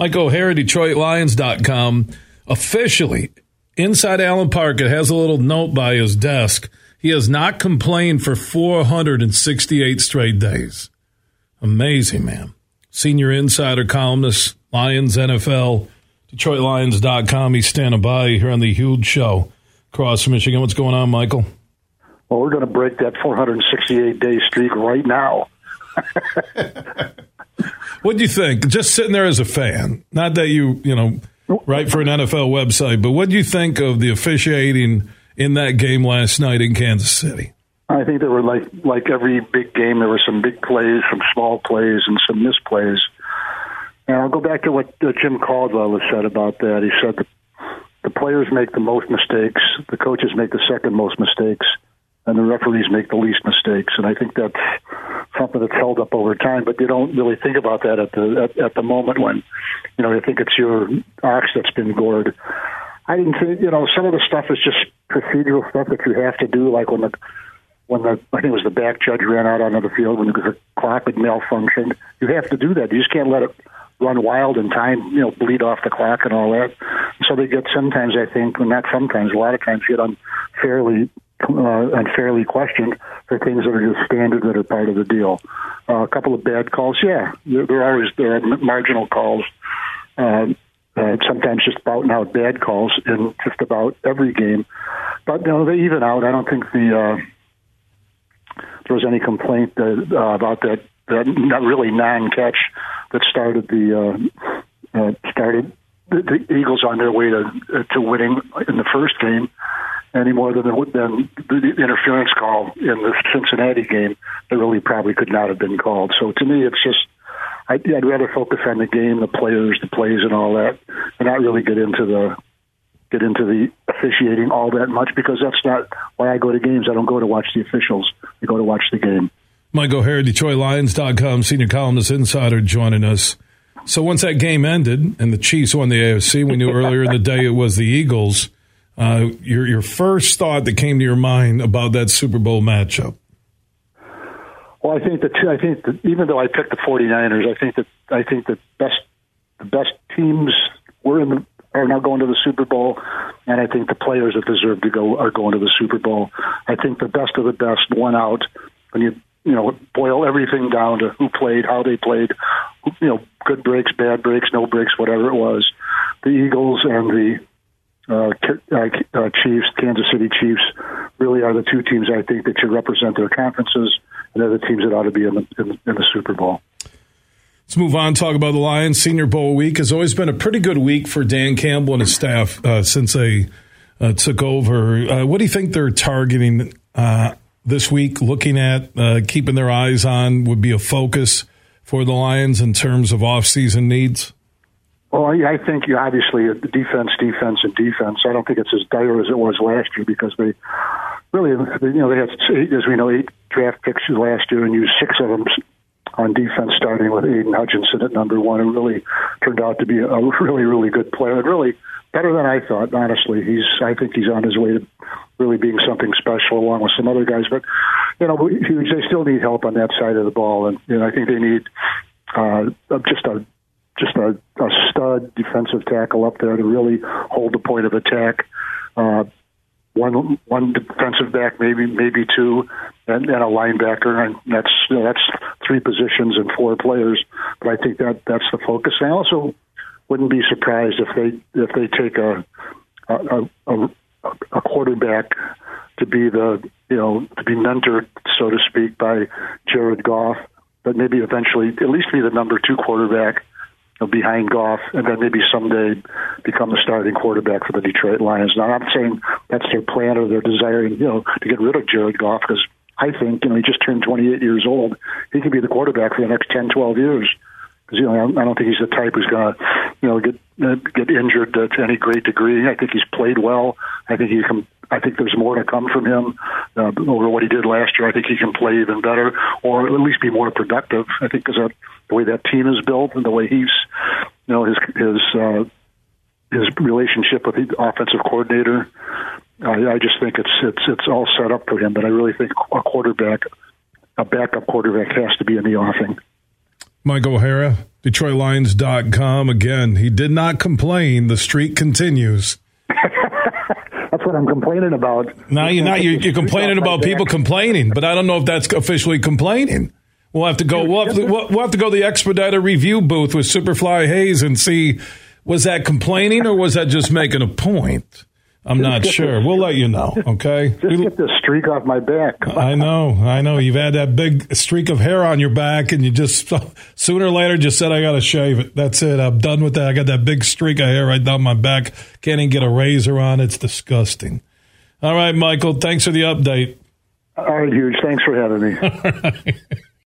Mike O'Hara, DetroitLions.com, officially inside Allen Park. It has a little note by his desk. He has not complained for 468 straight days. Amazing, man. Senior insider columnist, Lions NFL, DetroitLions.com. He's standing by here on the huge show across Michigan. What's going on, Michael? Well, we're going to break that 468 day streak right now. what do you think? Just sitting there as a fan, not that you, you know, write for an NFL website, but what do you think of the officiating in that game last night in Kansas City? I think there were like like every big game, there were some big plays, some small plays, and some misplays. And I'll go back to what Jim Caldwell has said about that. He said the, the players make the most mistakes, the coaches make the second most mistakes, and the referees make the least mistakes. And I think that's something that's held up over time. But you don't really think about that at the at, at the moment when you know you think it's your ox that's been gored. I didn't think you know some of the stuff is just procedural stuff that you have to do, like when the when the I think it was the back judge ran out onto the field when the clock had malfunctioned. You have to do that. You just can't let it run wild and time, you know, bleed off the clock and all that. So they get sometimes, I think, well, not sometimes, a lot of times get unfairly uh, unfairly questioned for things that are just standard that are part of the deal. Uh, a couple of bad calls, yeah, there, there are always there are marginal calls. Uh, uh, sometimes just out and out bad calls in just about every game, but you know they even out. I don't think the uh, there was any complaint that, uh, about that that not really non-catch that started the uh, uh, started the, the Eagles on their way to to winning in the first game any more than than the interference call in the Cincinnati game that really probably could not have been called. So to me, it's just I'd, I'd rather focus on the game, the players, the plays, and all that, and not really get into the get into the officiating all that much because that's not why I go to games. I don't go to watch the officials. I go to watch the game. Mike O'Hara, DetroitLions.com, senior columnist insider, joining us. So once that game ended and the Chiefs won the AFC, we knew earlier in the day it was the Eagles. Uh, your your first thought that came to your mind about that Super Bowl matchup? Well, I think that I think that even though I picked the 49ers, I think that I think that best the best teams were in the are now going to the Super Bowl, and I think the players that deserve to go are going to the Super Bowl. I think the best of the best won out when you you know boil everything down to who played, how they played, you know, good breaks, bad breaks, no breaks, whatever it was. The Eagles and the uh, uh, uh, Chiefs, Kansas City Chiefs, really are the two teams I think that should represent their conferences, and they're the teams that ought to be in the, in in the Super Bowl. Let's move on. Talk about the Lions. Senior Bowl week has always been a pretty good week for Dan Campbell and his staff uh, since they uh, took over. Uh, what do you think they're targeting this week? Looking at keeping their eyes on would be a focus for the Lions in terms of off-season needs. Well, I think you obviously defense, defense, and defense. I don't think it's as dire as it was last year because they really, you know, they had eight, as we know, eight draft picks last year and used six of them on defense, starting with Aidan Hutchinson at number one, who really turned out to be a really, really good player and really better than I thought. Honestly, he's I think he's on his way to really being something special along with some other guys. But you know, they still need help on that side of the ball, and you know, I think they need uh, just a just a, a stud defensive tackle up there to really hold the point of attack. Uh, one one defensive back, maybe maybe two, and, and a linebacker, and that's you know, that's three positions and four players. But I think that that's the focus. I also wouldn't be surprised if they if they take a a, a, a quarterback to be the you know to be mentored, so to speak, by Jared Goff, but maybe eventually at least be the number two quarterback behind Goff, and then maybe someday become the starting quarterback for the Detroit Lions. Now, I'm saying that's their plan or their desire, you know, to get rid of Jared Goff because I think, you know, he just turned 28 years old. He could be the quarterback for the next 10, 12 years. Because you know, I don't think he's the type who's going to, you know, get uh, get injured uh, to any great degree. I think he's played well. I think he can I think there's more to come from him uh, over what he did last year. I think he can play even better, or at least be more productive. I think because the way that team is built and the way he's, you know, his his uh, his relationship with the offensive coordinator. I, I just think it's it's it's all set up for him. But I really think a quarterback, a backup quarterback, has to be in the offing. Mike O'Hara, DetroitLions.com. Again, he did not complain. The streak continues. That's what I'm complaining about. Now you're not. You're, you're complaining about people complaining, but I don't know if that's officially complaining. We'll have to go. We'll have to, we'll, have to go to the expedited review booth with Superfly Hayes and see was that complaining or was that just making a point. I'm not sure. We'll let you know. Okay. Just get the streak off my back. I know. I know. You've had that big streak of hair on your back, and you just sooner or later just said, "I got to shave it." That's it. I'm done with that. I got that big streak of hair right down my back. Can't even get a razor on. It's disgusting. All right, Michael. Thanks for the update. All right, huge. Thanks for having me.